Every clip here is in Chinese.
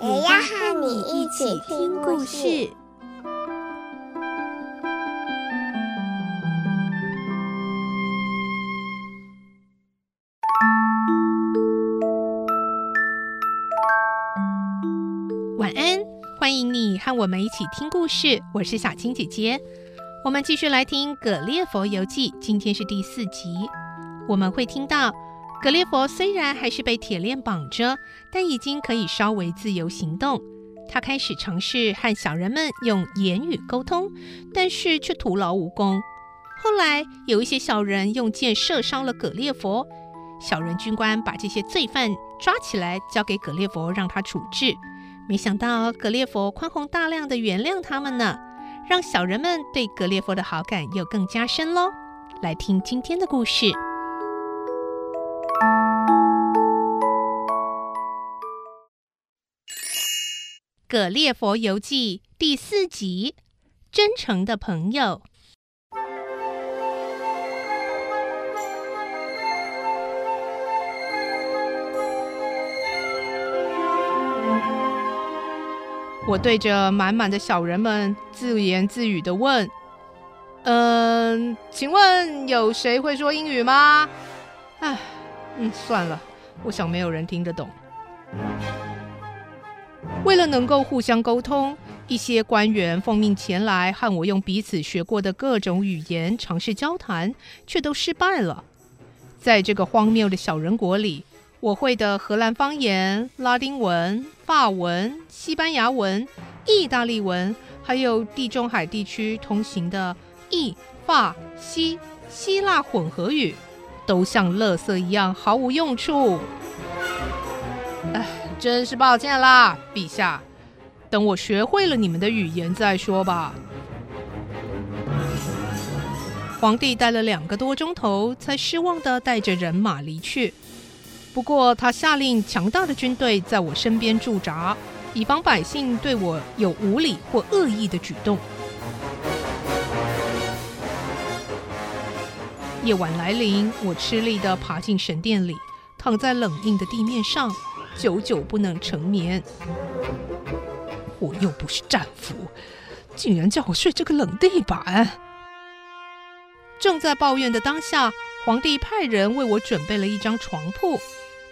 也要和你一起听故事。晚安，欢迎你和我们一起听故事。我是小青姐姐，我们继续来听《葛列佛游记》，今天是第四集。我们会听到，葛列佛虽然还是被铁链绑着，但已经可以稍微自由行动。他开始尝试和小人们用言语沟通，但是却徒劳无功。后来有一些小人用箭射伤了葛列佛，小人军官把这些罪犯抓起来，交给葛列佛让他处置。没想到葛列佛宽宏大量的原谅他们呢，让小人们对葛列佛的好感又更加深喽。来听今天的故事，《可列佛游记》第四集：真诚的朋友。我对着满满的小人们自言自语地问：“嗯，请问有谁会说英语吗？”唉，嗯，算了，我想没有人听得懂。为了能够互相沟通，一些官员奉命前来和我用彼此学过的各种语言尝试交谈，却都失败了。在这个荒谬的小人国里，我会的荷兰方言、拉丁文、法文、西班牙文、意大利文，还有地中海地区通行的意法西希腊混合语，都像垃圾一样毫无用处。哎，真是抱歉啦，陛下。等我学会了你们的语言再说吧。皇帝待了两个多钟头，才失望地带着人马离去。不过，他下令强大的军队在我身边驻扎，以防百姓对我有无礼或恶意的举动。夜晚来临，我吃力地爬进神殿里，躺在冷硬的地面上，久久不能成眠。我又不是战俘，竟然叫我睡这个冷地板！正在抱怨的当下，皇帝派人为我准备了一张床铺。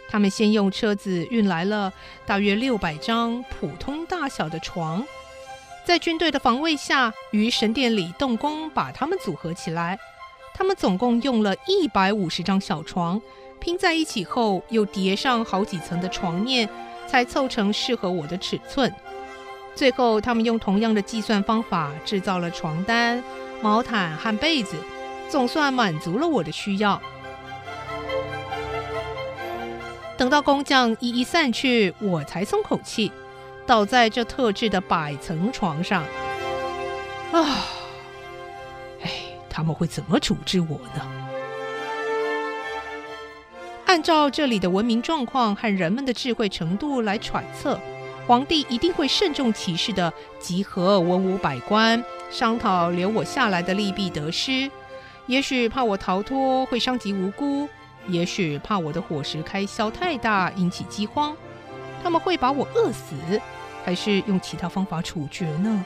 他们先用车子运来了大约六百张普通大小的床，在军队的防卫下，于神殿里动工把它们组合起来。他们总共用了一百五十张小床，拼在一起后又叠上好几层的床面，才凑成适合我的尺寸。最后，他们用同样的计算方法制造了床单、毛毯和被子，总算满足了我的需要。等到工匠一一散去，我才松口气，倒在这特制的百层床上。啊，哎，他们会怎么处置我呢？按照这里的文明状况和人们的智慧程度来揣测，皇帝一定会慎重其事地集合文武百官，商讨留我下来的利弊得失。也许怕我逃脱会伤及无辜。也许怕我的伙食开销太大，引起饥荒，他们会把我饿死，还是用其他方法处决呢？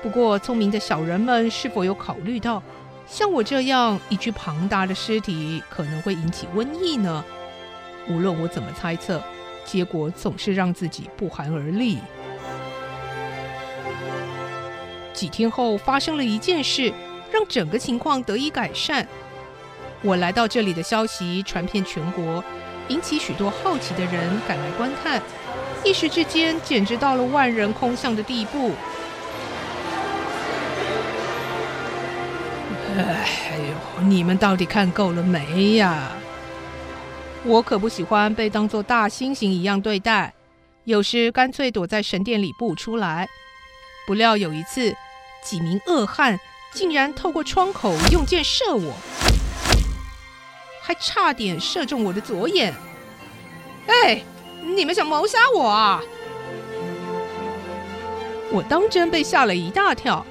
不过，聪明的小人们是否有考虑到，像我这样一具庞大的尸体可能会引起瘟疫呢？无论我怎么猜测，结果总是让自己不寒而栗。几天后，发生了一件事，让整个情况得以改善。我来到这里的消息传遍全国，引起许多好奇的人赶来观看，一时之间简直到了万人空巷的地步。哎呦，你们到底看够了没呀？我可不喜欢被当作大猩猩一样对待。有时干脆躲在神殿里不出来。不料有一次，几名恶汉竟然透过窗口用箭射我，还差点射中我的左眼。哎，你们想谋杀我啊？我当真被吓了一大跳。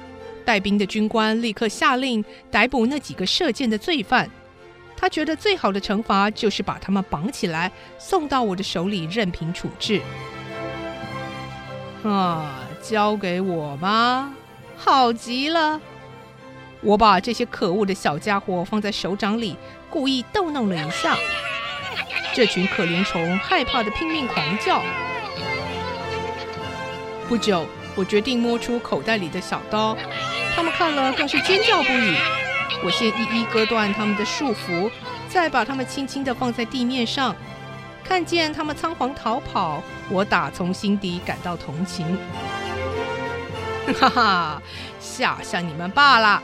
带兵的军官立刻下令逮捕那几个射箭的罪犯。他觉得最好的惩罚就是把他们绑起来，送到我的手里任凭处置。啊，交给我吧，好极了！我把这些可恶的小家伙放在手掌里，故意逗弄了一下。这群可怜虫害怕的拼命狂叫。不久，我决定摸出口袋里的小刀。他们看了更是尖叫不已。我先一一割断他们的束缚，再把他们轻轻地放在地面上。看见他们仓皇逃跑，我打从心底感到同情。哈哈，吓吓你们罢了，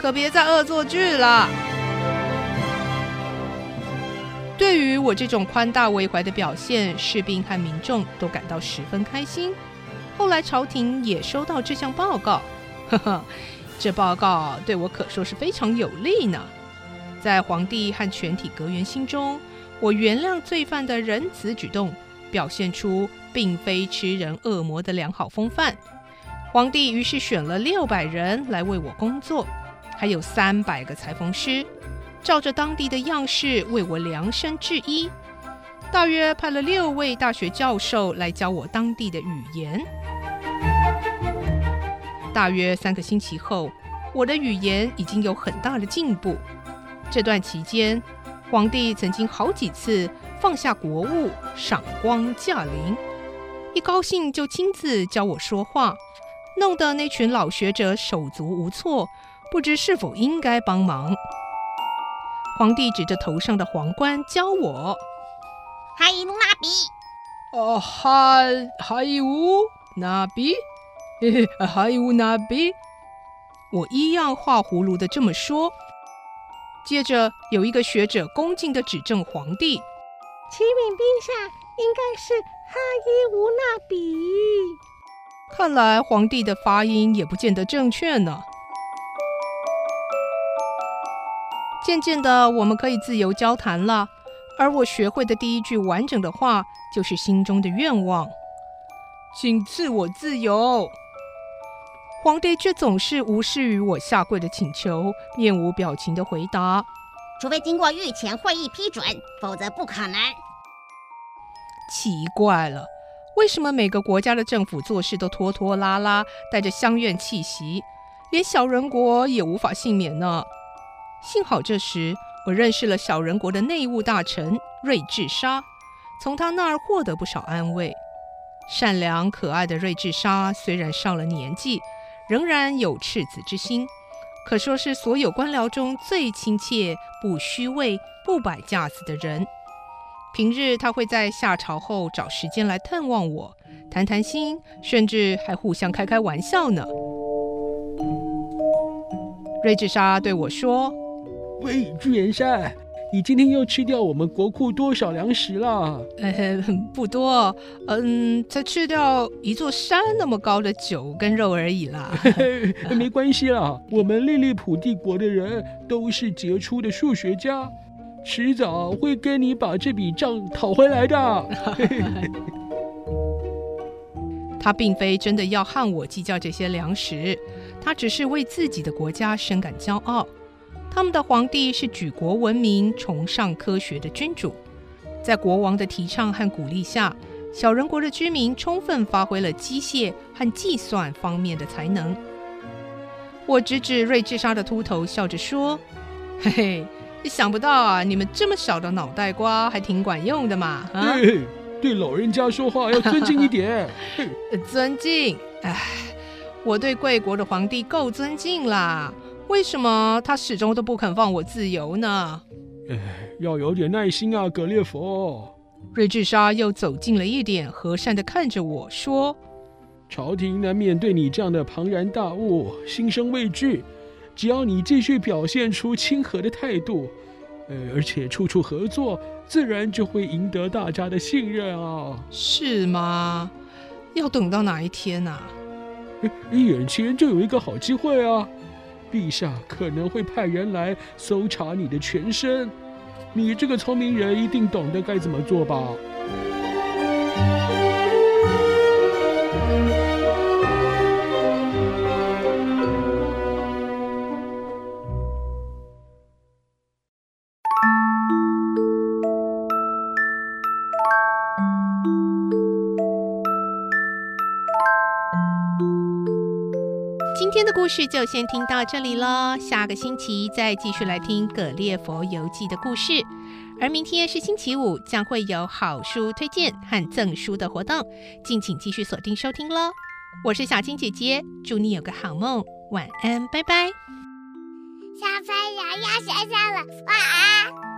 可别再恶作剧了。对于我这种宽大为怀的表现，士兵和民众都感到十分开心。后来朝廷也收到这项报告。呵呵，这报告对我可说是非常有利呢。在皇帝和全体阁员心中，我原谅罪犯的仁慈举动，表现出并非吃人恶魔的良好风范。皇帝于是选了六百人来为我工作，还有三百个裁缝师，照着当地的样式为我量身制衣。大约派了六位大学教授来教我当地的语言。大约三个星期后，我的语言已经有很大的进步。这段期间，皇帝曾经好几次放下国务，赏光驾临，一高兴就亲自教我说话，弄得那群老学者手足无措，不知是否应该帮忙。皇帝指着头上的皇冠教我：“哈伊乌纳比。”哦，哈哈伊乌纳比。嘿 嘿，还有那比，我一样画葫芦的这么说。接着有一个学者恭敬的指正皇帝：“启禀陛下，应该是哈伊乌纳比。”看来皇帝的发音也不见得正确呢。渐渐的，我们可以自由交谈了，而我学会的第一句完整的话就是心中的愿望：“请赐我自由。”皇帝却总是无视于我下跪的请求，面无表情地回答：“除非经过御前会议批准，否则不可能。”奇怪了，为什么每个国家的政府做事都拖拖拉拉，带着乡愿气息，连小人国也无法幸免呢？幸好这时我认识了小人国的内务大臣睿智沙，从他那儿获得不少安慰。善良可爱的睿智沙虽然上了年纪，仍然有赤子之心，可说是所有官僚中最亲切、不虚伪、不摆架子的人。平日他会在下朝后找时间来探望我，谈谈心，甚至还互相开开玩笑呢。瑞治沙对我说：“喂，朱元帅。”你今天又吃掉我们国库多少粮食了？呃，不多，嗯，才吃掉一座山那么高的酒跟肉而已啦。没关系啦，我们利利普帝国的人都是杰出的数学家，迟早会跟你把这笔账讨回来的。他并非真的要和我计较这些粮食，他只是为自己的国家深感骄傲。他们的皇帝是举国闻名、崇尚科学的君主，在国王的提倡和鼓励下，小人国的居民充分发挥了机械和计算方面的才能。我指指瑞治沙的秃头，笑着说：“嘿嘿，想不到啊，你们这么小的脑袋瓜还挺管用的嘛！啊，嘿嘿，对老人家说话要尊敬一点。尊敬？哎，我对贵国的皇帝够尊敬啦。”为什么他始终都不肯放我自由呢？哎，要有点耐心啊，格列佛。瑞智沙又走近了一点，和善地看着我说：“朝廷难免对你这样的庞然大物心生畏惧，只要你继续表现出亲和的态度，呃，而且处处合作，自然就会赢得大家的信任啊。是吗？要等到哪一天啊？眼前就有一个好机会啊！陛下可能会派人来搜查你的全身，你这个聪明人一定懂得该怎么做吧？今天的故事就先听到这里了，下个星期再继续来听《格列佛游记》的故事。而明天是星期五，将会有好书推荐和赠书的活动，敬请继续锁定收听喽。我是小青姐姐，祝你有个好梦，晚安，拜拜。小朋友要睡觉了，晚安。